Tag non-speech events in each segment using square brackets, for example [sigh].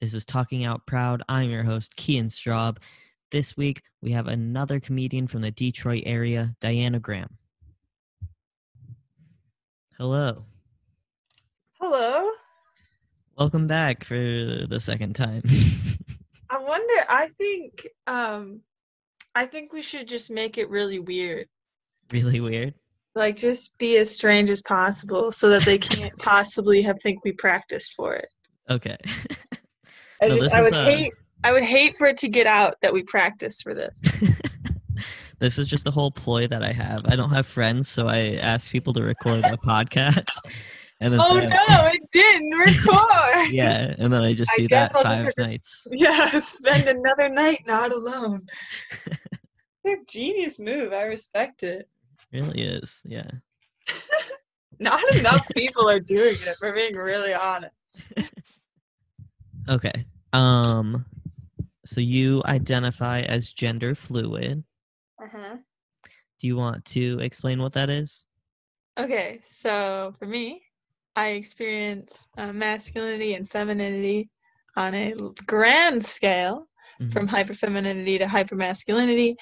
This is Talking Out Proud. I'm your host, Kian Straub. This week, we have another comedian from the Detroit area, Diana Graham. Hello. Hello. Welcome back for the second time. I wonder I think um I think we should just make it really weird. really weird. Like just be as strange as possible so that they can't [laughs] possibly have think we practiced for it. Okay. [laughs] I, No, just, this I is, would uh, hate I would hate for it to get out that we practiced for this. [laughs] this is just the whole ploy that I have. I don't have friends, so I ask people to record a podcast. And then oh say- no, it didn't record. [laughs] Yeah, and then I just I do that guess I'll just five have to nights. Yeah, [laughs] spend another night not alone. It's a genius move. I respect it. really is, yeah. Not enough people are doing it, for being really honest. Okay. Um so you identify as gender fluid. Uh-huh. Do you want to explain what that is? Okay, so for me, I experience uh, masculinity and femininity on a grand scale, Mhm. from hyperfemininity to hypermasculinity,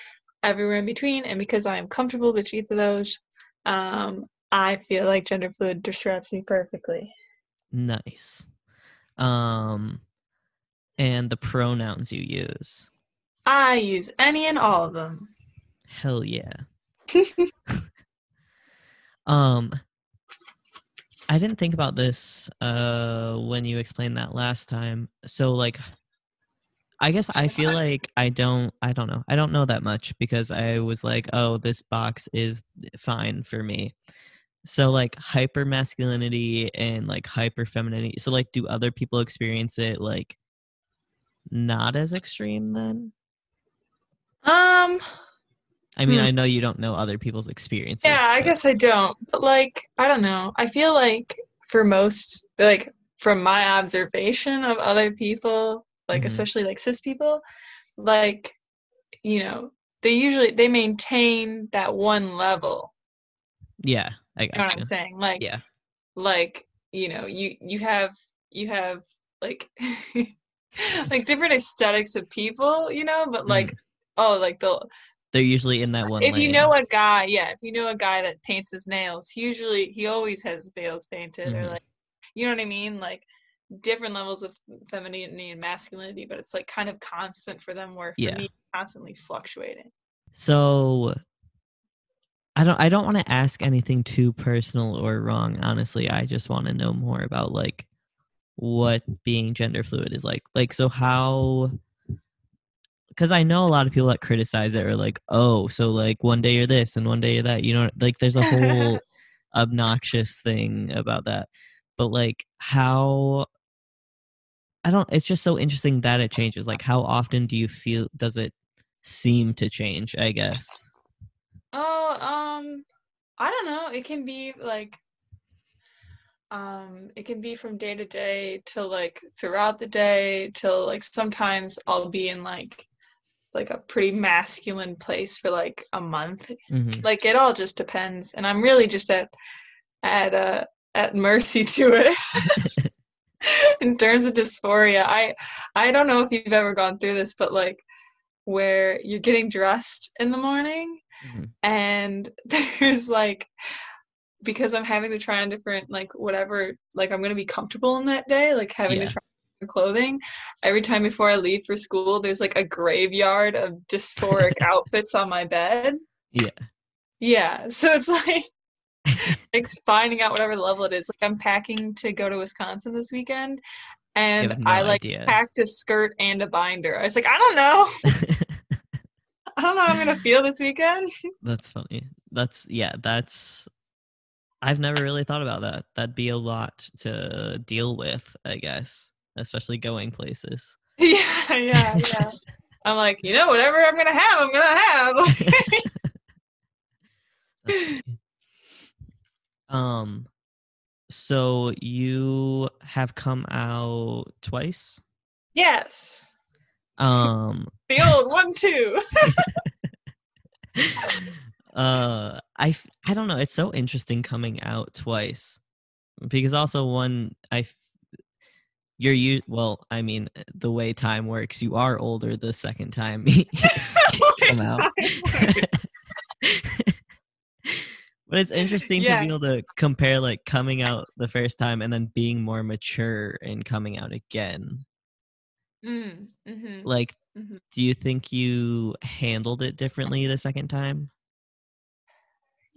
everywhere in between. And because I am comfortable with each of those, um, I feel like gender fluid describes me perfectly. Nice. Um and the pronouns you use. I use any and all of them. Hell yeah. [laughs] Um I didn't think about this uh when you explained that last time. So like I guess I feel like I don't I don't know. I don't know that much because I was like, "Oh, this box is fine for me." So like hyper masculinity and like hyper femininity. So like do other people experience it like not as extreme then? Um, I mean, Hmm. I know you don't know other people's experiences. Yeah, I but- guess I don't. But like, I don't know. I feel like for most, like from my observation of other people, like Mhm. especially like cis people, like you know, they usually they maintain that one level. Yeah, I You know what. I'm saying? Like, Yeah. like you know, you you have you have like [laughs] [laughs] like different aesthetics of people, you know, but like oh, like they'll They're usually in that one. if you know a guy, yeah, if you know a guy that paints his nails, he usually he always has his nails painted or Mhm. like you know what I mean? Like different levels of femininity and masculinity, but it's like kind of constant for them where for Yeah. me constantly fluctuating. So I don't I don't want to ask anything too personal or wrong, honestly. I just want to know more about like what being gender fluid is like. Like so how cuz I know a lot of people that criticize it are like, "Oh, so like one day you're this and one day you're that." You know, like there's a whole [laughs] obnoxious thing about that. But like how I don't it's just so interesting that it changes. Like how often do you feel does it seem to change, I guess? Oh, um I don't know. It can be like um it can be from day to day till like throughout the day till like sometimes I'll be in like like a pretty masculine place for like a month Mhm. like it all just depends and i'm really just at at uh at mercy [laughs] to it [laughs] in terms of dysphoria i i don't know if you've ever gone through this but like where you're getting dressed in the morning Mhm. and [laughs] there's like because i'm having to try on different like whatever like i'm going to be comfortable in that day like having Yeah. to try on clothing every time before i leave for school there's like a graveyard of dysphoric [laughs] outfits on my bed Yeah. yeah, so it's like [laughs] like finding out whatever level it is. Like I'm packing to go to Wisconsin this weekend, and no I like idea. packed a skirt and a binder. I was like, I don't know, [laughs] I don't know how I'm gonna feel this weekend. That's funny. That's yeah, that's I've never really thought about that. That'd be a lot to deal with, I guess, especially going places. [laughs] yeah, yeah, yeah. I'm like, you know, whatever I'm gonna have, I'm gonna have. [laughs] [laughs] Um so you have come out twice? yes, Um the old one too. Uh I f- I don't know, it's so interesting coming out twice. Because also one I f- you're you well i mean the way time works you are older the second time [laughs] [laughs] come out. [laughs] but it's interesting to be able to compare like coming out the first time and then being more mature and coming out again. Mm, mhm, like mhm. do you think you handled it differently the second time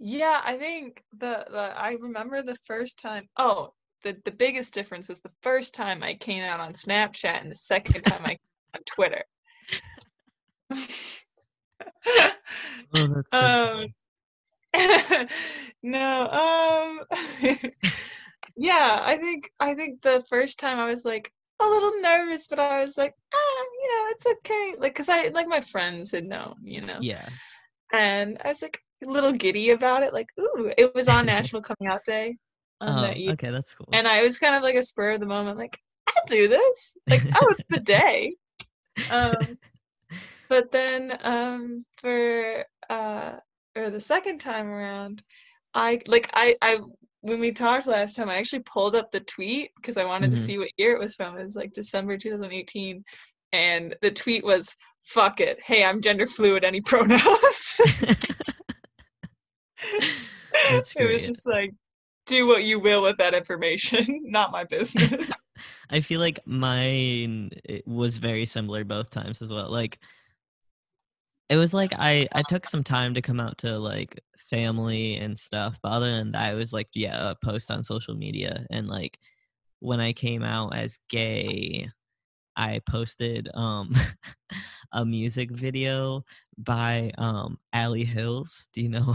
Yeah, I think the, the I remember the first time. Oh, the the biggest difference was the first time I came out on Snapchat and the second time I on Twitter. oh um, [laughs] no, um, [laughs] yeah, I think I think the first time I was like a little nervous, but I was like, ah, you know, it's okay. Like, cause I like my friends had known, you know, yeah and I was like a little giddy about it. Like, ooh, it was on National Coming Out Day on oh that okay that's cool and I was kind of like a spur of the moment, like, I'll do this. Like, oh, it's the day. [laughs] Um, but then um, for uh, or the second time around, I like I I when we talked last time, I actually pulled up the tweet because I wanted to Mhm. see what year it was from. It was like December 2018, and the tweet was "fuck it, hey, I'm gender fluid, any pronouns." [laughs] [laughs] It was just like, do what you will with that information, [laughs] not my business. [laughs] I feel like mine it was very similar both times as well. Like it was like I I took some time to come out to like family and stuff, but other than that, it was like yeah, a post on social media and like when I came out as gay, I posted um a music video by um Ally Hills. Do you know?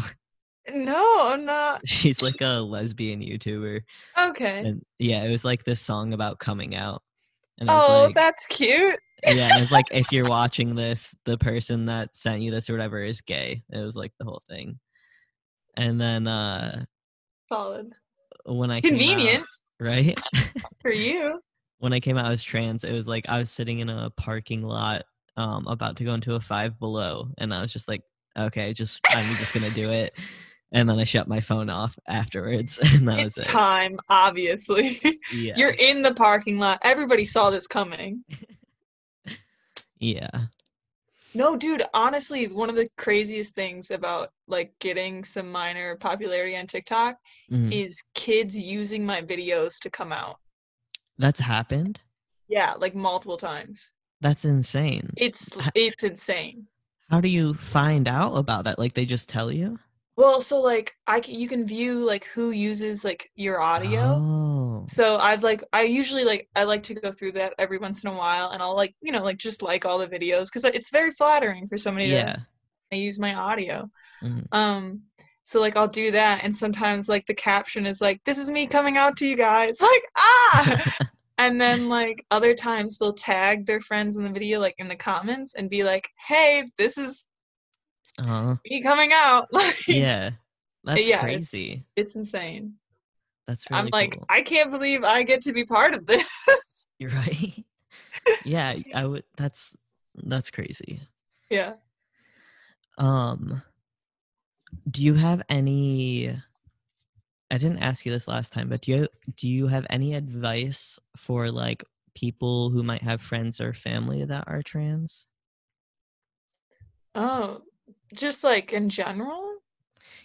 No, I'm not. She's like a lesbian YouTuber. Okay. And yeah, it was like this song about coming out. And Oh, like, that's cute. yeah, and it was like if you're [laughs] watching this, the person that sent you this or whatever is gay. It was like the whole thing. And then uh Solid. when I came out, Convenient right? [laughs] for you. [laughs] when I came out as trans, it was like I was sitting in a parking lot, um, about to go into a five below, and I was just like, okay, just I'm just gonna do it. And then I shut my phone off afterwards, [laughs] and that It's was it. time, obviously. [laughs] Yeah, You're in the parking lot. Everybody saw this coming. [laughs] yeah, No, dude, honestly, one of the craziest things about like getting some minor popularity on TikTok Mhm. is kids using my videos to come out. that's happened. Yeah, like multiple times. That's insane. It's it's insane. How do you find out about that? Like they just tell you? Well, so like I can, you can view like who uses like your audio. Oh, So I've like I usually like I like to go through that every once in a while and I'll like, you know, like just like all the videos cuz it's very flattering for somebody yeah. to use my audio. Mhm. Um so like I'll do that and sometimes like the caption is like this is me coming out to you guys. [laughs] Like ah. [laughs] and then like other times they'll tag their friends in the video like in the comments and be like, "Hey, this is uh, me coming out." [laughs] Like yeah. That's Yeah, it's- crazy. it's insane. That's really I'm like, cool. I can't believe I get to be part of this. [laughs] You're right. [laughs] yeah, I would. That's that's crazy. yeah. Um, do you have any? I didn't ask you this last time, but do you do you have any advice for like people who might have friends or family that are trans? Oh, just like in general?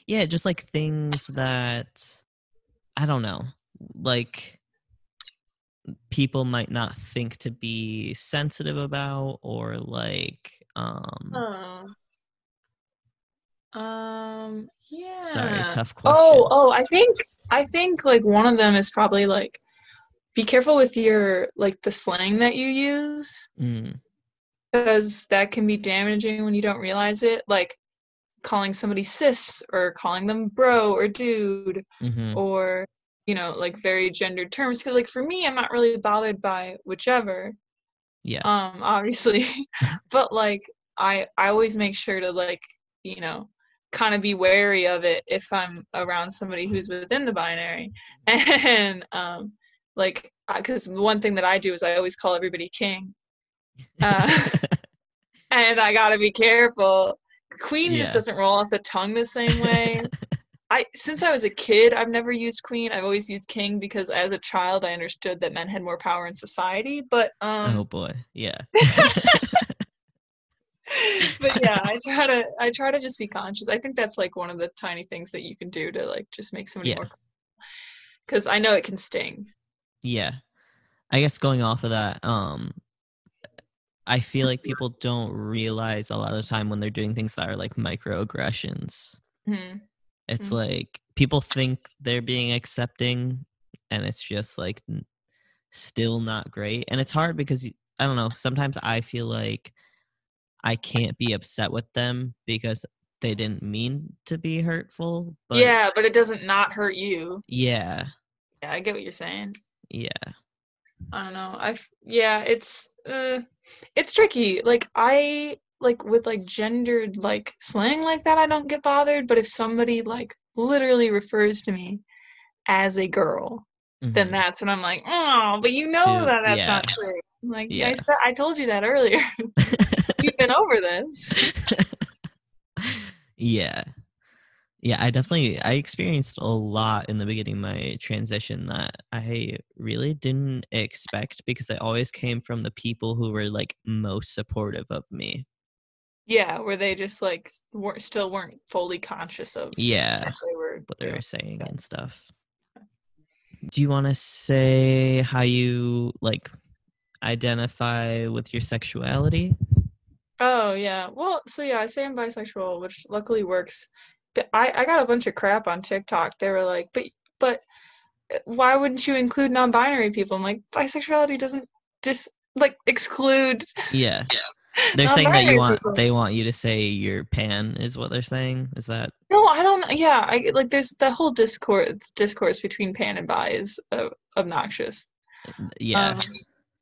Yeah, just like things that I don't know, like people might not think to be sensitive about or like um Oh. Um, yeah. sorry, tough question. Oh, oh, I think I think like one of them is probably like be careful with your like the slang that you use Mm, because that can be damaging when you don't realize it. Like calling somebody cis or calling them bro or dude mhm, or you know like very gendered terms because like for me i'm not really bothered by whichever yeah. um [laughs] obviously. But like i i always make sure to like you know kind of be wary of it if i'm around somebody who's within the binary. [laughs] And um like because one thing that i do is i always call everybody king. Uh, [laughs] and i gotta be careful queen just doesn't roll off the tongue the same way [laughs] I since I was a kid, I've never used queen. I've always used king because as a child, I understood that men had more power in society. But um, oh boy, yeah. [laughs] but yeah, I [laughs] try to I try to just be conscious. I think that's like one of the tiny things that you can do to like just make somebody Yeah. more. Because I know it can sting. Yeah. I guess going off of that, um I feel like [laughs] people don't realize a lot of the time when they're doing things that are like microaggressions. Mhm. It's Mhm. like people think they're being accepting and it's just like still not great. And it's hard because I don't know, sometimes I feel like I can't be upset with them because they didn't mean to be hurtful. But yeah, but it doesn't not hurt you. Yeah. Yeah, I get what you're saying. Yeah. I don't know. I've yeah, it's uh, it's tricky. Like I like with like gendered like slang like that, I don't get bothered. But if somebody like literally refers to me as a girl, then mhm. that's when I'm like, oh, but you know Too- that that's yeah. not true. I'm like, Yeah. I said, I told you that earlier. [laughs] We've been over this. [laughs] yeah yeah i definitely i experienced a lot in the beginning of my transition that i really didn't expect because i always came from the people who were like most supportive of me Yeah, where they just like weren't still weren't fully conscious of yeah what they were what they were saying and stuff do you want to say how you like identify with your sexuality Oh yeah. Well, so yeah, I say I'm bisexual, which luckily works. I I got a bunch of crap on TikTok. They were like, "But but uh, why wouldn't you include non-binary people?" I'm like, bisexuality doesn't just like exclude yeah [laughs] they're saying that you want people. they want you to say you're pan is what they're saying is that No, I don't. Yeah, I like. There's the whole discourse discourse between pan and bi is uh, obnoxious. yeah Um,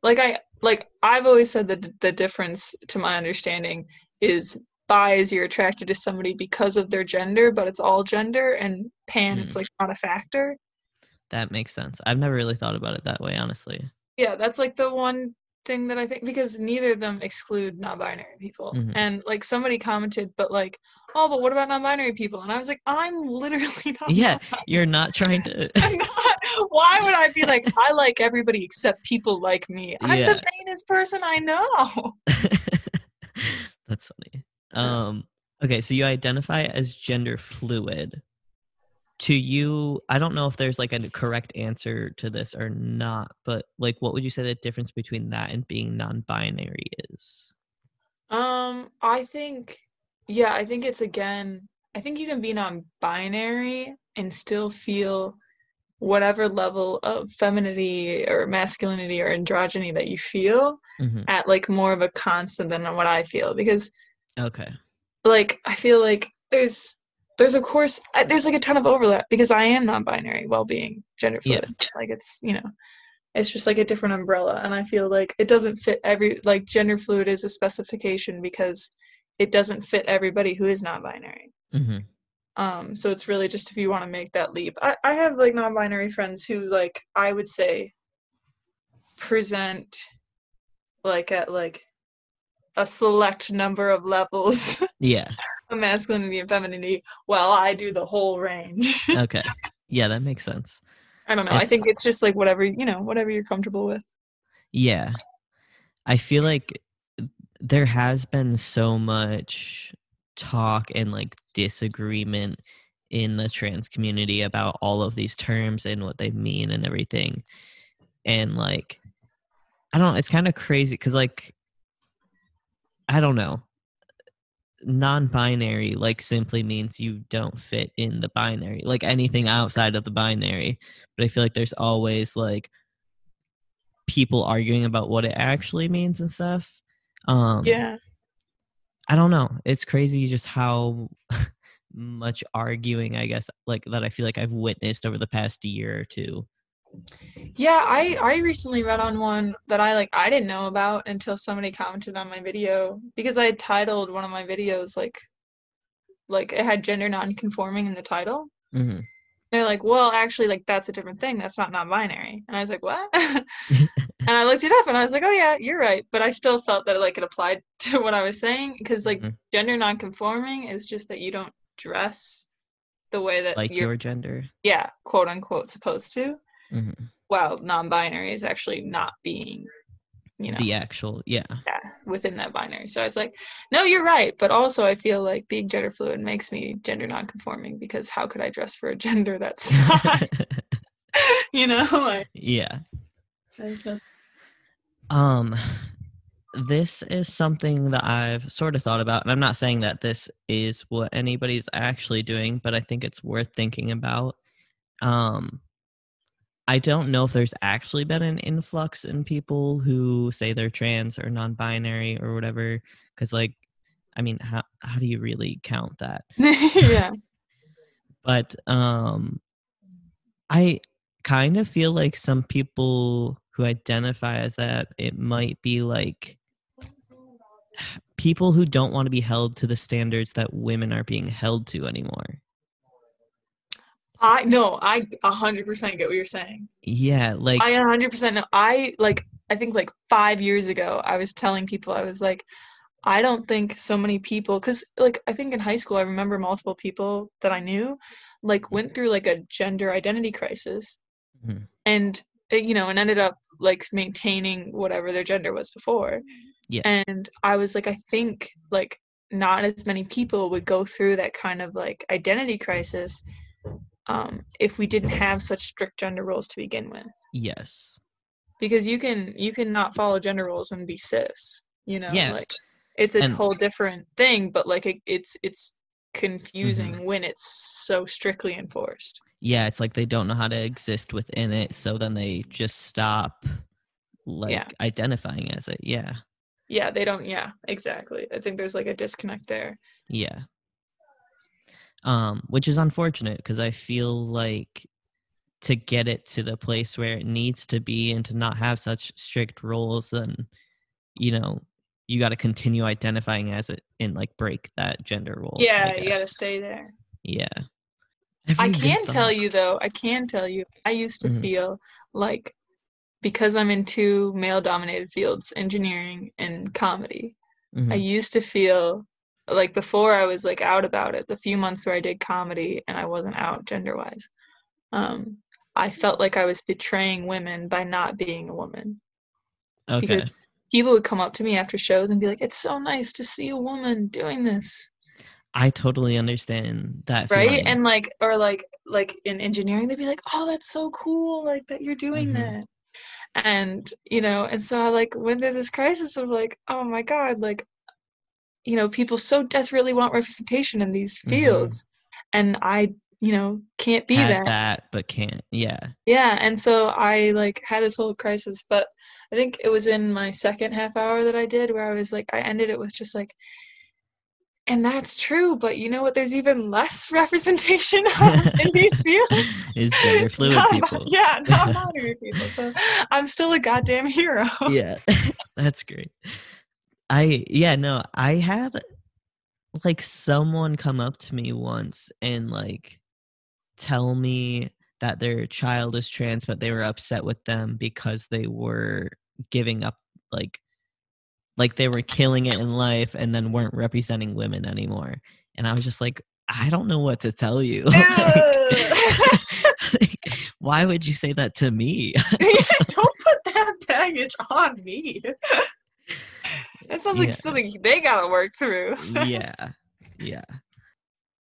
like I like I've always said that the difference, to my understanding, is bi is you're attracted to somebody because of their gender, but it's all gender, and pan it's Mm. like not a factor. That makes sense. I've never really thought about it that way, honestly. Yeah, that's like the one thing that I think because neither of them exclude non-binary people. Mhm. And like somebody commented, but like, oh, but what about non-binary people? And I was like, I'm literally [laughs] not. Yeah, you're not trying to. [laughs] I'm not. Why would I be like, I like everybody except people like me? I'm Yeah. the vainest person I know. [laughs] That's funny. Um. Okay, so you identify as gender fluid. To you, I don't know if there's like a correct answer to this or not, but like, what would you say the difference between that and being non-binary is? Um, I think, yeah, I think it's again, I think you can be non-binary and still feel whatever level of femininity or masculinity or androgyny that you feel Mhm. at like more of a constant than what I feel because Okay. like I feel like there's there's of course I- there's like a ton of overlap because I am non-binary while being gender Yeah. fluid. Like it's you know it's just like a different umbrella and I feel like it doesn't fit every like gender fluid is a specification because it doesn't fit everybody who is non-binary. hmm Um so it's really just if you want to make that leap. I, I have like non-binary friends who like I would say present like at like a select number of levels [laughs] Yeah. of masculinity and femininity while I do the whole range. [laughs] Okay. Yeah, that makes sense. I don't know. I think it's just like whatever, you know, whatever you're comfortable with. Yeah. I feel like there has been so much talk and like disagreement in the trans community about all of these terms and what they mean and everything. And like I don't know, it's kind of crazy cuz like I don't know. Non-binary like simply means you don't fit in the binary, like anything outside of the binary. But I feel like there's always like people arguing about what it actually means and stuff. Um Yeah. I don't know. It's crazy just how [laughs] much arguing I guess like that I feel like I've witnessed over the past year or two. Yeah, I I recently read on one that I like I didn't know about until somebody commented on my video because I had titled one of my videos like like it had gender non-conforming in the title. hmm They're like, "Well, actually like that's a different thing. That's not non-binary." And I was like, "What?" [laughs] and I looked it up and I was like, "Oh yeah, you're right." But I still felt that like it applied [laughs] to what I was saying because like Mhm. gender non-conforming is just that you don't dress the way that like you're your gender. yeah quote unquote supposed to hmm while non-binary is actually not being you know The actual, yeah, yeah, within that binary. So I was like, no, you're right. But also, I feel like being gender fluid makes me gender non-conforming because how could I dress for a [laughs] gender that's not, [laughs] you know? Like, yeah. no- Um, this is something that I've sort of thought about, and I'm not saying that this is what anybody's actually doing, but I think it's worth thinking about. Um, I don't know if there's actually been an influx in people who say they're trans or non-binary or whatever, because like, I mean, how how do you really count that? [laughs] yeah. [laughs] but um i kind of feel like some people who identify as that it might be like people who don't want to be held to the standards that women are being held to anymore I no, I a hundred percent get what you're saying. yeah like I a hundred percent know. I like. I think like five years ago, I was telling people I was like, I don't think so many people, because like I think in high school, I remember multiple people that I knew, like went through like a gender identity crisis, Mhm. and uh, you know, and ended up like maintaining whatever their gender was before. Yeah. And I was like, I think like not as many people would go through that kind of like identity crisis um, if we didn't have such strict gender roles to begin with yes because you can you can not follow gender roles and be cis you know Yeah. like it's a And- whole different thing but like it, it's it's confusing Mm-hmm. when it's so strictly enforced yeah it's like they don't know how to exist within it so then they just stop like Yeah. identifying as it yeah yeah they don't yeah exactly i think there's like a disconnect there Yeah. Um, which is unfortunate because I feel like to get it to the place where it needs to be and to not have such strict rules, then you know you got to continue identifying as it and like break that gender role. Yeah you gotta stay there Yeah. i can tell thought- you though i can tell you i used to Mhm. feel like because i'm in two male dominated fields engineering and comedy Mhm. I used to feel like before I was like out about it, the few months where I did comedy and I wasn't out gender wise, um, I felt like I was betraying women by not being a woman. okay. Because people would come up to me after shows and be like, It's so nice to see a woman doing this. I totally understand that Right. feeling. And like or like like in engineering they'd be like, Oh, that's so cool, like that you're doing Mhm. that. And, you know, and so I like went through this crisis of like, oh my God, like you know, people so desperately want representation in these Mhm. fields. And I, you know, can't be that. that but can't. Yeah. Yeah. And so I like had this whole crisis, but I think it was in my second half hour that I did where I was like, I ended it with just like, and that's true, but you know what? There's even less [laughs] representation [laughs] in these fields. [laughs] is gender fluid Non- people. Yeah, non-binary people. So I'm still a goddamn hero. yeah that's great i yeah no i had like someone come up to me once and like tell me that their child is trans but they were upset with them because they were giving up like like they were killing it in life and then weren't representing women anymore. And i was just like i don't know what to tell you. [laughs] [laughs] Like, why would you say that to me? [laughs] Don't put that baggage on me. That sounds like Yeah. something they gotta work through. yeah [laughs] yeah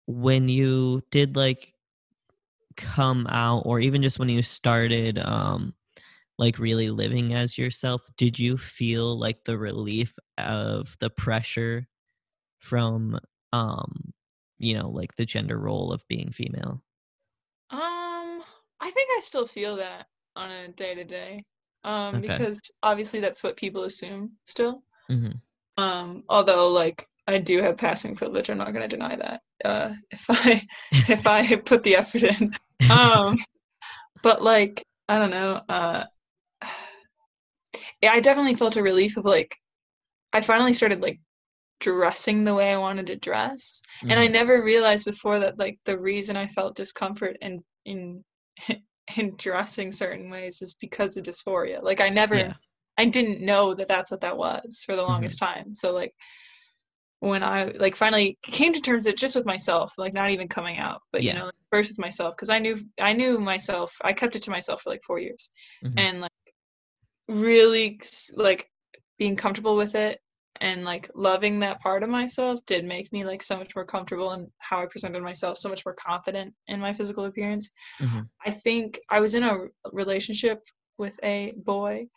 when you did like come out or even just when you started um like really living as yourself did you feel like the relief of the pressure from um you know like the gender role of being female Um, I think I still feel that on a day to day. Um, Okay. because obviously that's what people assume still. Hmm Um, although like I do have passing privilege, I'm not gonna deny that. Uh, [laughs] if I if I [laughs] put the effort in. Um, but like I don't know. Uh, I definitely felt a relief of like I finally started like dressing the way I wanted to dress, and I Mhm. never realized before that like the reason I felt discomfort in in [laughs] in dressing certain ways is because of dysphoria. Like I never Yeah. I didn't know that that's what that was for the Mhm. longest time. So like when I like finally came to terms with just with myself, like not even coming out, but Yeah. you know, like, first with myself because I knew I knew myself. I kept it to myself for like four years, Mhm. and like really like being comfortable with it and like loving that part of myself did make me like so much more comfortable in how I presented myself, so much more confident in my physical appearance. Mhm. I think I was in a relationship with a boy.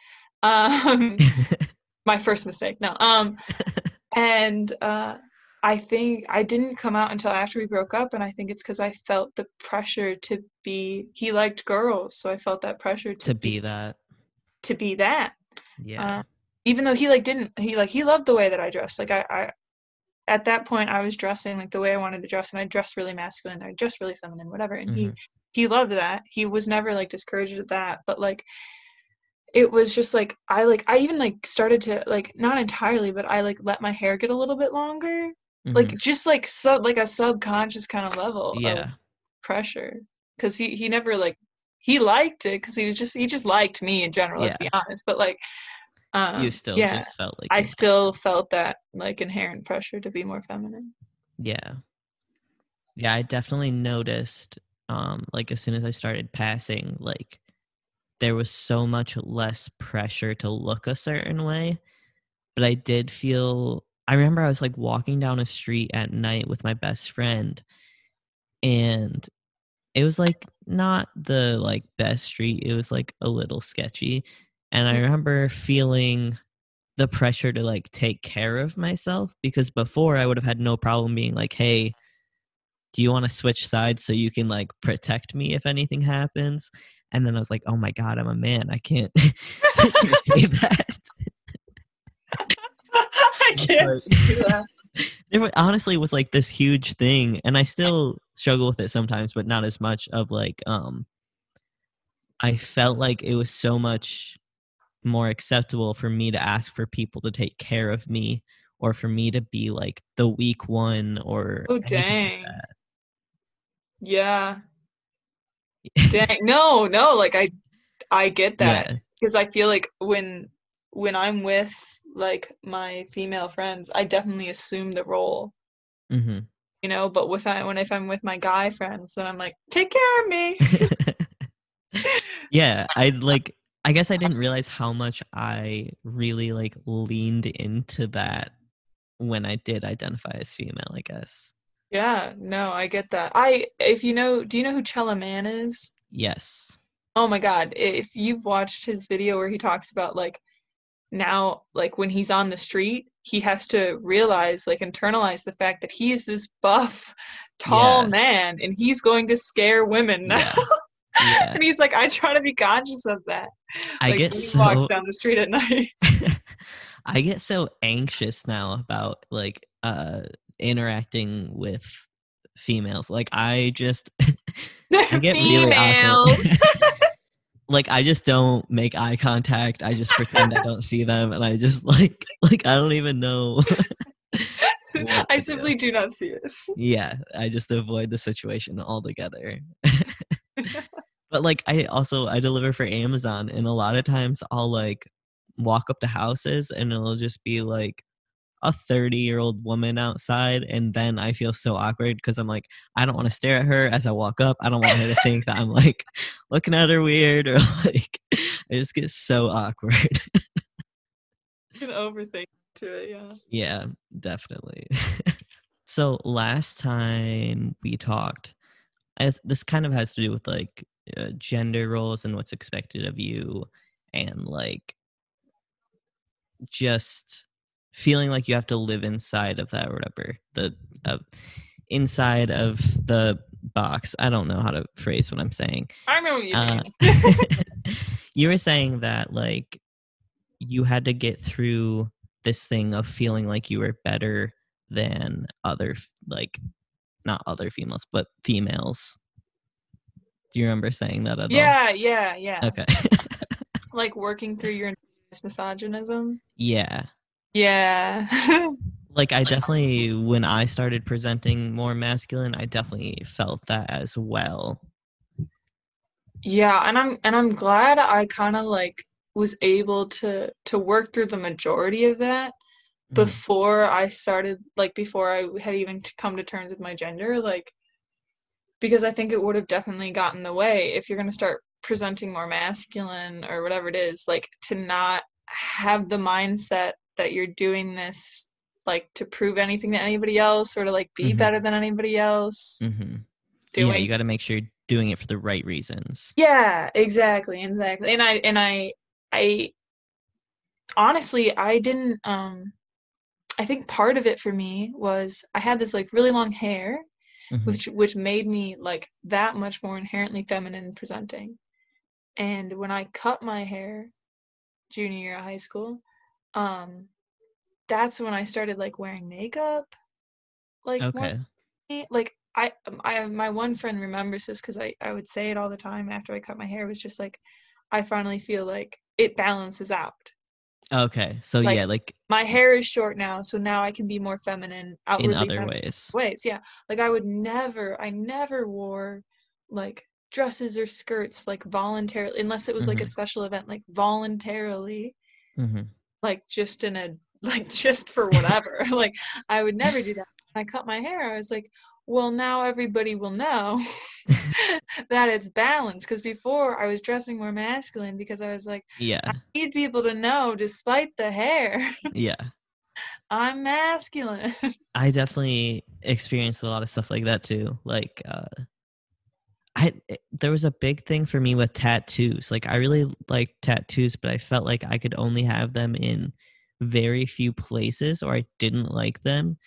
Um, [laughs] my first mistake. No. Um, [laughs] and uh, I think I didn't come out until after we broke up, and I think it's because I felt the pressure to be. He liked girls, so I felt that pressure to, to be that. to be that. Yeah. Uh, even though he like didn't he like he loved the way that I dressed. Like I, I at that point I was dressing like the way I wanted to dress, and I dressed really masculine. I dressed really feminine, whatever. And he Mhm. he loved that. He was never like discouraged of that, but like it was just like I like I even like started to like not entirely, but I like let my hair get a little bit longer, like Mhm. just like sub like a subconscious kind of level of pressure, because he he never like he liked it because he was just he just liked me in general. Let's be honest, but like um, you still yeah, just felt like I you- still felt that like inherent pressure to be more feminine. Yeah. Yeah, I definitely noticed um like as soon as I started passing like there was so much less pressure to look a certain way. But I did feel I remember I was like walking down a street at night with my best friend and it was like not the like best street. It was like a little sketchy. And I Mm. remember feeling the pressure to like take care of myself because before I would have had no problem being like, hey, do you want to switch sides so you can like protect me if anything happens? And then I was like, oh my God, I'm a man. I can't, [laughs] I can't say [laughs] that. I [laughs] can't see that. Wa- honestly was like this huge thing, and I still struggle with it sometimes, but not as much of like, um, I felt like it was so much more acceptable for me to ask for people to take care of me or for me to be like the weak one or Oh anything like dang. Yeah. Dang. No, no, like I I get that Yeah. because I feel like when when I'm with like my female friends, I definitely assume the role, hmm you know, but with I when if I'm with my guy friends, then I'm like, "Take care of me." [laughs] yeah, I like I guess I didn't realize how much I really like leaned into that when I did identify as female, I guess. Yeah, no, I get that. I if you know, do you know who Chella Man is? Yes. Oh my God, if you've watched his video where he talks about like now, like when he's on the street, he has to realize, like internalize the fact that he is this buff, tall Yeah. man and he's going to scare women now. Yeah. [laughs] Yeah. and he's like, I try to be conscious of that. I like, get so walk down the street at night. [laughs] I get so anxious now about like uh interacting with females. Like I just [laughs] I get really awkward. [laughs] Like I just don't make eye contact. I just pretend I don't see them and I just [laughs] like like I don't even know. I simply do not see it. yeah, I just avoid the situation altogether. but like I also I deliver for Amazon and a lot of times I'll like walk up to houses and it'll just be like a 30 year old woman outside and then I feel so awkward because I'm like I don't want to stare at her as I walk up. I don't want her to think that I'm like [laughs] looking at her weird or [laughs] like I just get so awkward. You can overthink to it, yeah. Yeah, definitely. [laughs] so last time we talked, as this kind of has to do with like uh, gender roles and what's expected of you, and like just feeling like you have to live inside of that or whatever the uh, inside of the box. I don't know how to phrase what I'm saying. I what you Uh, [laughs] [laughs] you were saying that like you had to get through this thing of feeling like you were better than other like not other females but females do you remember saying that at Yeah, yeah, yeah. all okay Like working through your misogynism. yeah Yeah. [laughs] like i definitely when i started presenting more masculine i definitely felt that as well yeah, and I'm and I'm glad I kind of like was able to to work through the majority of that mm-hmm. before I started, like before I had even come to terms with my gender, like because I think it would have definitely gotten the way if you're going to start presenting more masculine or whatever it is, like to not have the mindset that you're doing this like to prove anything to anybody else or to like be Mhm. better than anybody else. hmm Doing Yeah, you got to make sure you're doing it for the right reasons. Yeah, exactly, exactly. And I and I I honestly I didn't um I think part of it for me was I had this like really long hair Mhm. which which made me like that much more inherently feminine presenting. And when I cut my hair junior year of high school, um that's when I started like wearing makeup. Like Okay. me- like I um, I my one friend remembers this because I I would say it all the time after I cut my hair. Was just like I finally feel like it balances out. Okay. So Like, yeah, like My hair is short now, so now I can be more feminine outwardly in other feminine ways. ways. Yeah, like I would never I never wore like dresses or skirts like voluntarily unless it was like a Mhm. special event like voluntarily hmm like just in a like just for whatever [laughs] like i would never do that when i cut my hair i was like well now everybody will know [laughs] that it's balanced because before i was dressing more masculine because i was like Yeah. i need people to know despite the hair Yeah. [laughs] i'm masculine I definitely experienced a lot of stuff like that too. Like, uh, I eh, there was a big thing for me with tattoos. Like, I really like tattoos, but I felt like I could only have them in very few places, or I didn't like them.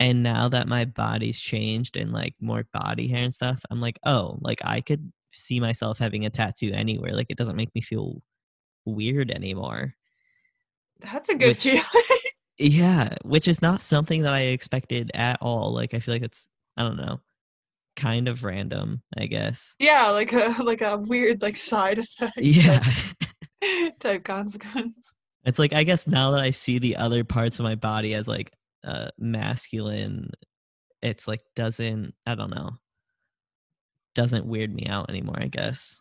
And now that my body's changed and like more body hair and stuff, I'm like, oh, like I could see myself having a tattoo anywhere. Like, it doesn't make me feel weird anymore. that's a good Which- feeling [laughs] Yeah, which is not something that I expected at all. Like I feel like it's I don't know, kind of random, I guess. yeah like a [laughs] like a weird like side effect Yeah. type, [laughs] type consequence It's like I guess now that I see the other parts of my body as like uh masculine, it's like doesn't I don't know. Doesn't weird me out anymore, I guess.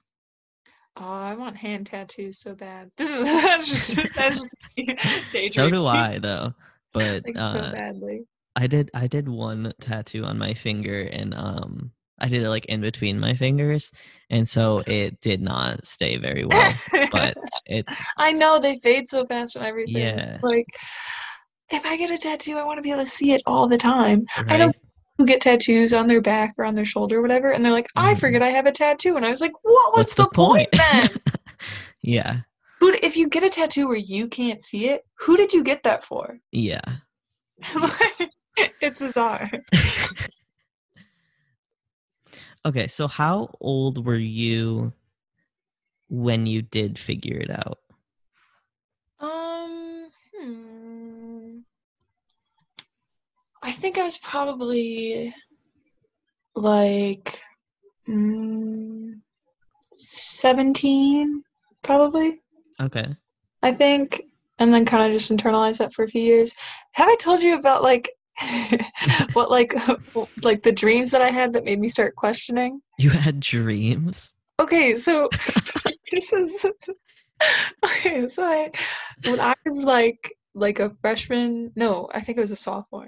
oh i want hand tattoos so bad [laughs] this is that's just that's just So do I though. But like so uh badly I did I did one tattoo on my finger and um I did it like in between my fingers and so [laughs] it did not stay very well. But [laughs] it's I know they fade so fast and everything. Yeah. Like, if I get a tattoo, I want to be able to see it all the time. I know right? who get tattoos on their back or on their shoulder or whatever, and they're like, I Mhm. forget I have a tattoo. And I was like, what was What's the, point then? [laughs] yeah. who, d- if you get a tattoo where you can't see it, who did you get that for? Yeah. [laughs] it's bizarre. [laughs] Okay, so how old were you when you did figure it out? Um, hmm. I think I was probably like mm, 17, probably. Okay. I think, and then kind of just internalized that for a few years. Have I told you about like what like like the dreams that I had that made me start questioning? You had dreams? Okay, so [laughs] this is okay. So I, when I was like like a freshman, no, I think it was a sophomore.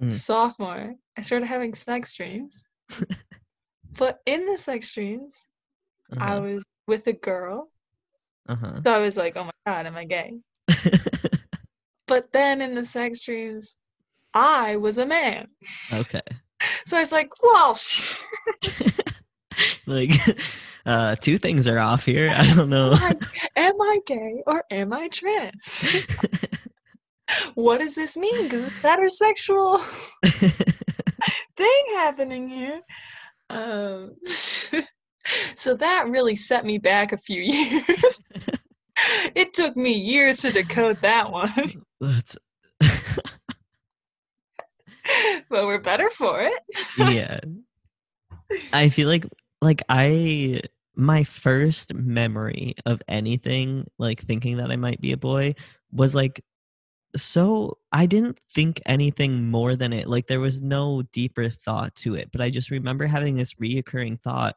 Mm. Sophomore, I started having sex dreams. [laughs] but in the sex dreams, I Uh-huh. was with a girl. uh-huh. So I was like, oh my god, am I gay? [laughs] But then in the sex dreams, I was a man. okay. So I was like, well, [laughs] like [laughs] uh two things are off here. I don't know. am I, gay or am I trans? what does this mean? Because it's heterosexual [laughs] thing happening here. Um, so that really set me back a few years. it took me years to decode that one, That's [laughs] but we're better for it. yeah. I feel like like I my first memory of anything like thinking that I might be a boy was like so I didn't think anything more than it. Like there was no deeper thought to it, but I just remember having this reoccurring thought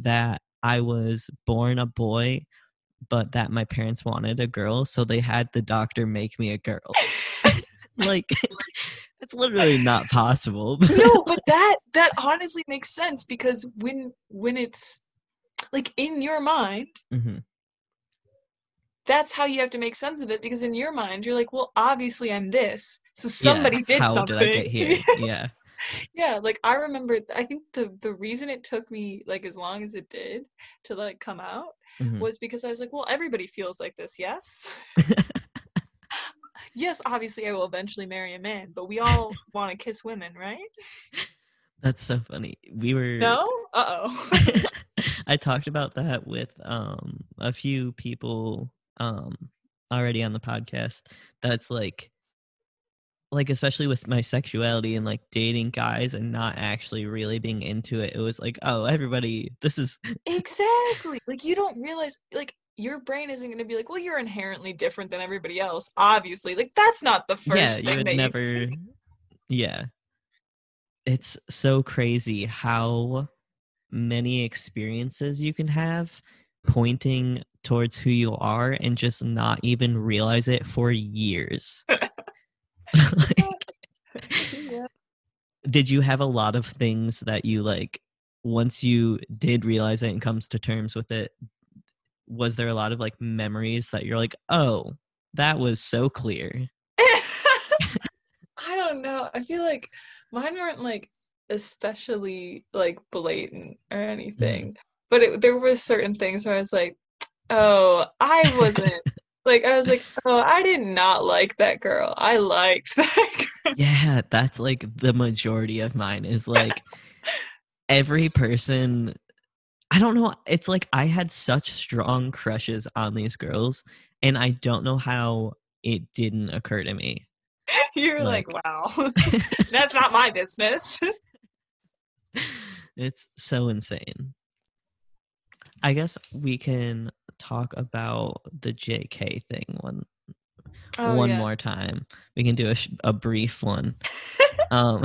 that I was born a boy, but that my parents wanted a girl, so they had the doctor make me a girl. [laughs] [laughs] like [laughs] it's literally not possible. [laughs] no, but that that honestly makes sense because when when it's like in your mind, hmm that's how you have to make sense of it because in your mind you're like, well, obviously I'm this, so Yeah, somebody did how something. did I get here? [laughs] Yeah. yeah, like I remember. I think the the reason it took me like as long as it did to like come out Mhm. was because I was like, well, everybody feels like this, yes. Yes, obviously I will eventually marry a man, but we all want to kiss women, right? That's so funny. We were No? Uh oh. [laughs] [laughs] I talked about that with um a few people um already on the podcast. That's like like especially with my sexuality and like dating guys and not actually really being into it. It was like, oh, everybody this is [laughs] exactly. Like you don't realize like your brain isn't going to be like, well, you're inherently different than everybody else. Obviously, like that's not the first yeah, thing you would never Yeah. It's so crazy how many experiences you can have pointing towards who you are and just not even realize it for years. [laughs] Like, yeah. did you have a lot of things that you like once you did realize it and comes to terms with it was there a lot of like memories that you're like oh that was so clear [laughs] I don't know. I feel like mine weren't like especially like blatant or mm. anything, but it, there was certain things where I was like, "Oh, I wasn't." [laughs] like I was like, "Oh, I did not like that girl. I liked [laughs] that girl." yeah that's like the majority of mine is like every person i don't know it's like i had such strong crushes on these girls and i don't know how it didn't occur to me [laughs] You're like, Like- "Wow, [laughs] [laughs] that's not my business." it's so insane i guess we can talk about the jk thing one Oh, one yeah. more time we can do a, a brief one um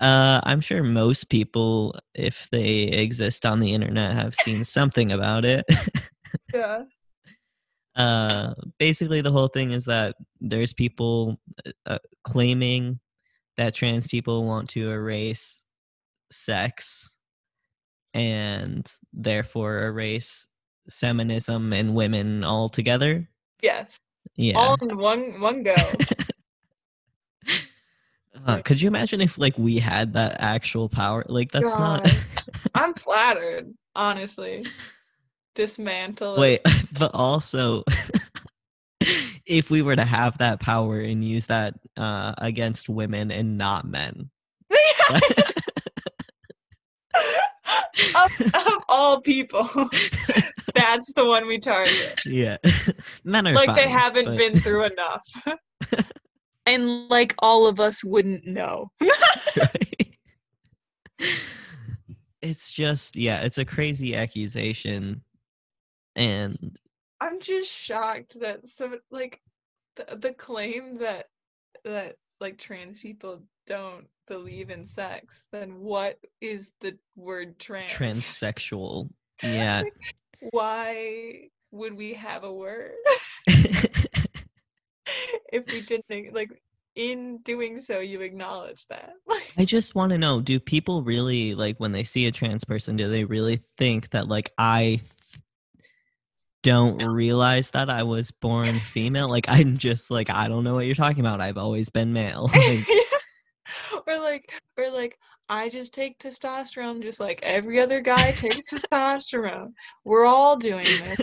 uh i'm sure most people if they exist on the internet have seen something about it [laughs] yeah. uh basically the whole thing is that there's people uh, claiming that trans people want to erase sex and therefore erase feminism and women altogether Yes. yeah All in one one go. [laughs] Uh, could you imagine if like we had that actual power like that's not I'm flattered, honestly. Dismantle. wait [laughs] but also [laughs] if we were to have that power and use that uh against women and not men [laughs] of, of all people, that's the one we target. yeah men are Like they haven't but- been through enough. And like all of us wouldn't know. [laughs] right? it's just yeah it's a crazy accusation and I'm just shocked that so like the, the claim that that like trans people don't believe in sex, then what is the word trans? transsexual [laughs] yeah Why would we have a word [laughs] [laughs] if we didn't like in doing so you acknowledge that? I [laughs] just want to know do people really like when they see a trans person do they really think that like I th- don't realize that I was born [laughs] female like I'm just like I don't know what you're talking about I've always been male like, or like or like I just take testosterone just like every other guy takes testosterone. We're all doing this,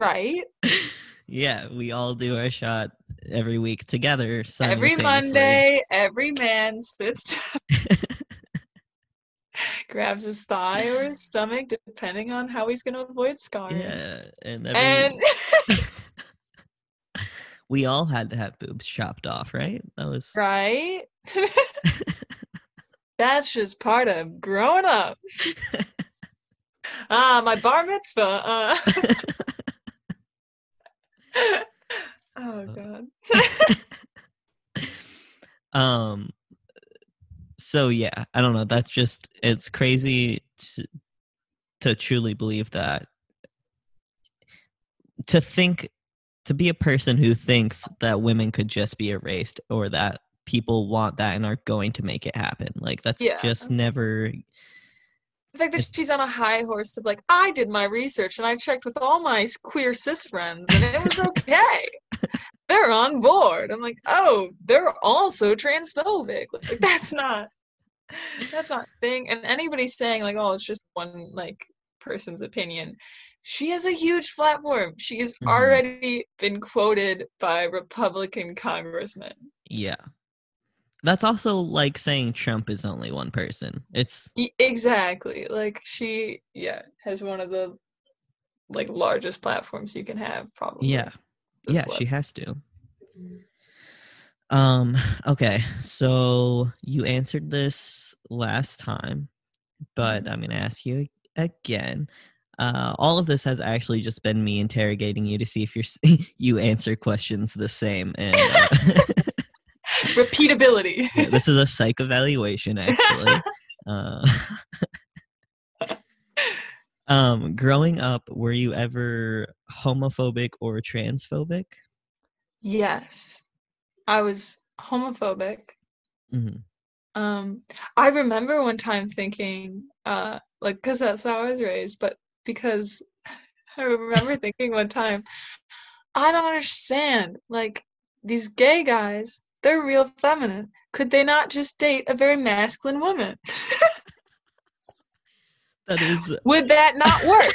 right? Yeah we all do our shot every week together Every. Monday, every man sits down, [laughs] grabs his thigh or his stomach, depending on how he's going to avoid scarring. yeah and, every, And [laughs] we all had to have boobs chopped off right that was right? [laughs] That's just part of growing up. ah, my bar mitzvah. Uh. [laughs] oh god. [laughs] um so yeah i don't know that's just it's crazy to, to truly believe that to think to be a person who thinks that women could just be erased or that people want that and are going to make it happen. Like that's Yeah. just never The fact that she's on a high horse of like, I did my research and I checked with all my queer cis friends and it was [laughs] okay. they're on board. I'm like, oh, they're also transphobic. Like that's not that's not a thing. And anybody saying like, oh, it's just one like person's opinion. She has a huge platform. She has Mhm. already been quoted by Republican congressmen. yeah. That's also like saying Trump is only one person. It's Exactly. Like she, yeah, has one of the like largest platforms you can have, probably. yeah. yeah, she has to. Um okay, so you answered this last time, but Mhm. I'm going to ask you again. Uh, all of this has actually just been me interrogating you to see if you're [laughs] you answer questions the same and uh, [laughs] [laughs] Repeatability. yeah, this is a psych evaluation actually [laughs] uh, [laughs] um growing up were you ever homophobic or transphobic yes, I was homophobic. Mhm. Um, I remember one time thinking, uh, like, because that's how I was raised, but because [laughs] I remember thinking one time, I don't understand. Like, these gay guys, they're real feminine. Could they not just date a very masculine woman? [laughs] that is Would that not work?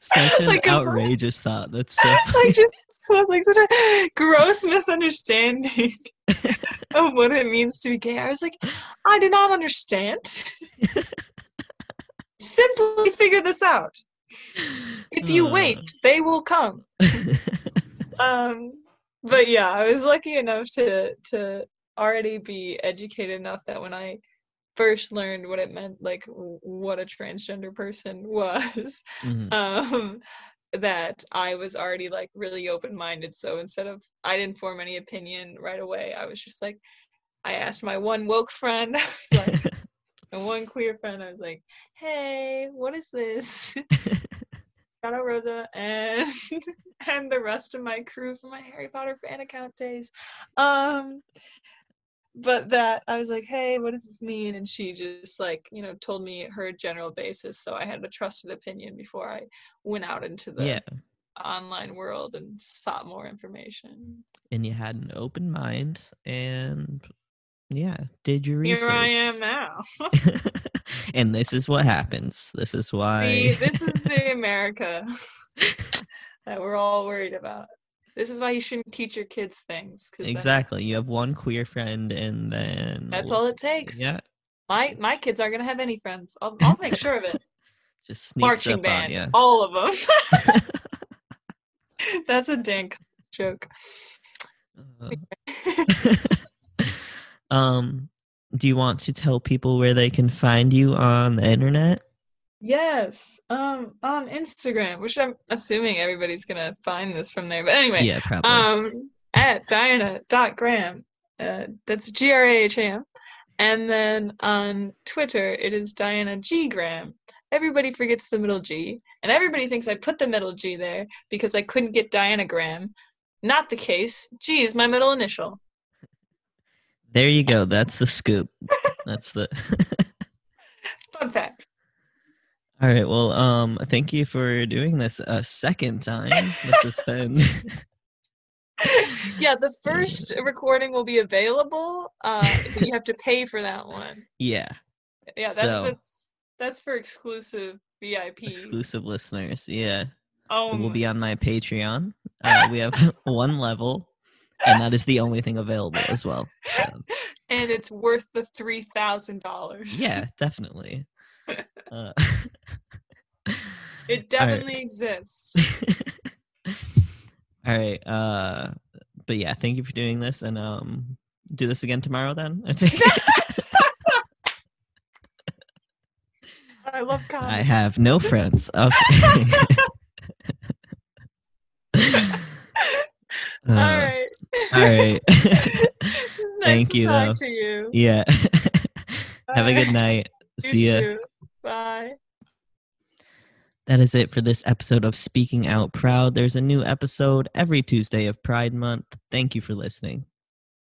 such an [laughs] Like a- outrageous thought that's so [laughs] like, just like such a gross misunderstanding of what it means to be gay. I was like, I do not understand. Simply figure this out. If you Uh. wait, they will come. Um, but yeah, I was lucky enough to to already be educated enough that when I first learned what it meant, like what a transgender person [laughs] was, Mhm. um, that I was already like really open minded. So instead of I didn't form any opinion right away, I was just like, I asked my one woke friend, [laughs] like, [laughs] my one queer friend, I was like, hey, what is this? Shout out Rosa and [laughs] and the rest of my crew from my Harry Potter fan account days. Um but that I was like, hey, what does this mean? And she just like, you know, told me her general basis. So I had a trusted opinion before I went out into the yeah online world and sought more information. and you had an open mind and yeah did your research Here I am now. [laughs] [laughs] and this is what happens this is why See, this is [laughs] the America that we're all worried about. This is why you shouldn't teach your kids things. then exactly you have one queer friend and then That's all it takes. yeah My my kids aren't gonna have any friends. I'll I'll make sure of it. just Marching band, on all of them. That's a dank joke. you uh. Um do you want to tell people where they can find you on the internet yes, um, on Instagram, which I'm assuming everybody's gonna find this from there. But anyway, yeah probably um, at Diana.graham. Uh, that's G R A H A M. And then on Twitter, it is Diana G Graham. Everybody forgets the middle G, and everybody thinks I put the middle G there because I couldn't get Diana Graham. Not the case. G is my middle initial. There you go. That's the scoop. That's the [laughs] Fun fact. all right. Well um thank you for doing this a second time this has been yeah, the first recording will be available, uh, you have to pay for that one. yeah. Yeah, that's So- that's, that's for exclusive VIP. exclusive listeners. Yeah. Oh, it will be on my patreon. Uh, we have [laughs] one level and that is the only thing available as well so, [laughs] and it's worth the three thousand dollars. yeah definitely [laughs] uh, it [laughs] definitely exists. all right uh but yeah thank you for doing this and um do this again tomorrow then I take it? I love I have no friends. Okay. All Uh, right. All right. [laughs] nice Thank you, though. to you. yeah. [laughs] have a good night. [laughs] You See ya. too. Bye. That is it for this episode of Speaking Out Proud. There's a new episode every Tuesday of Pride Month. Thank you for listening.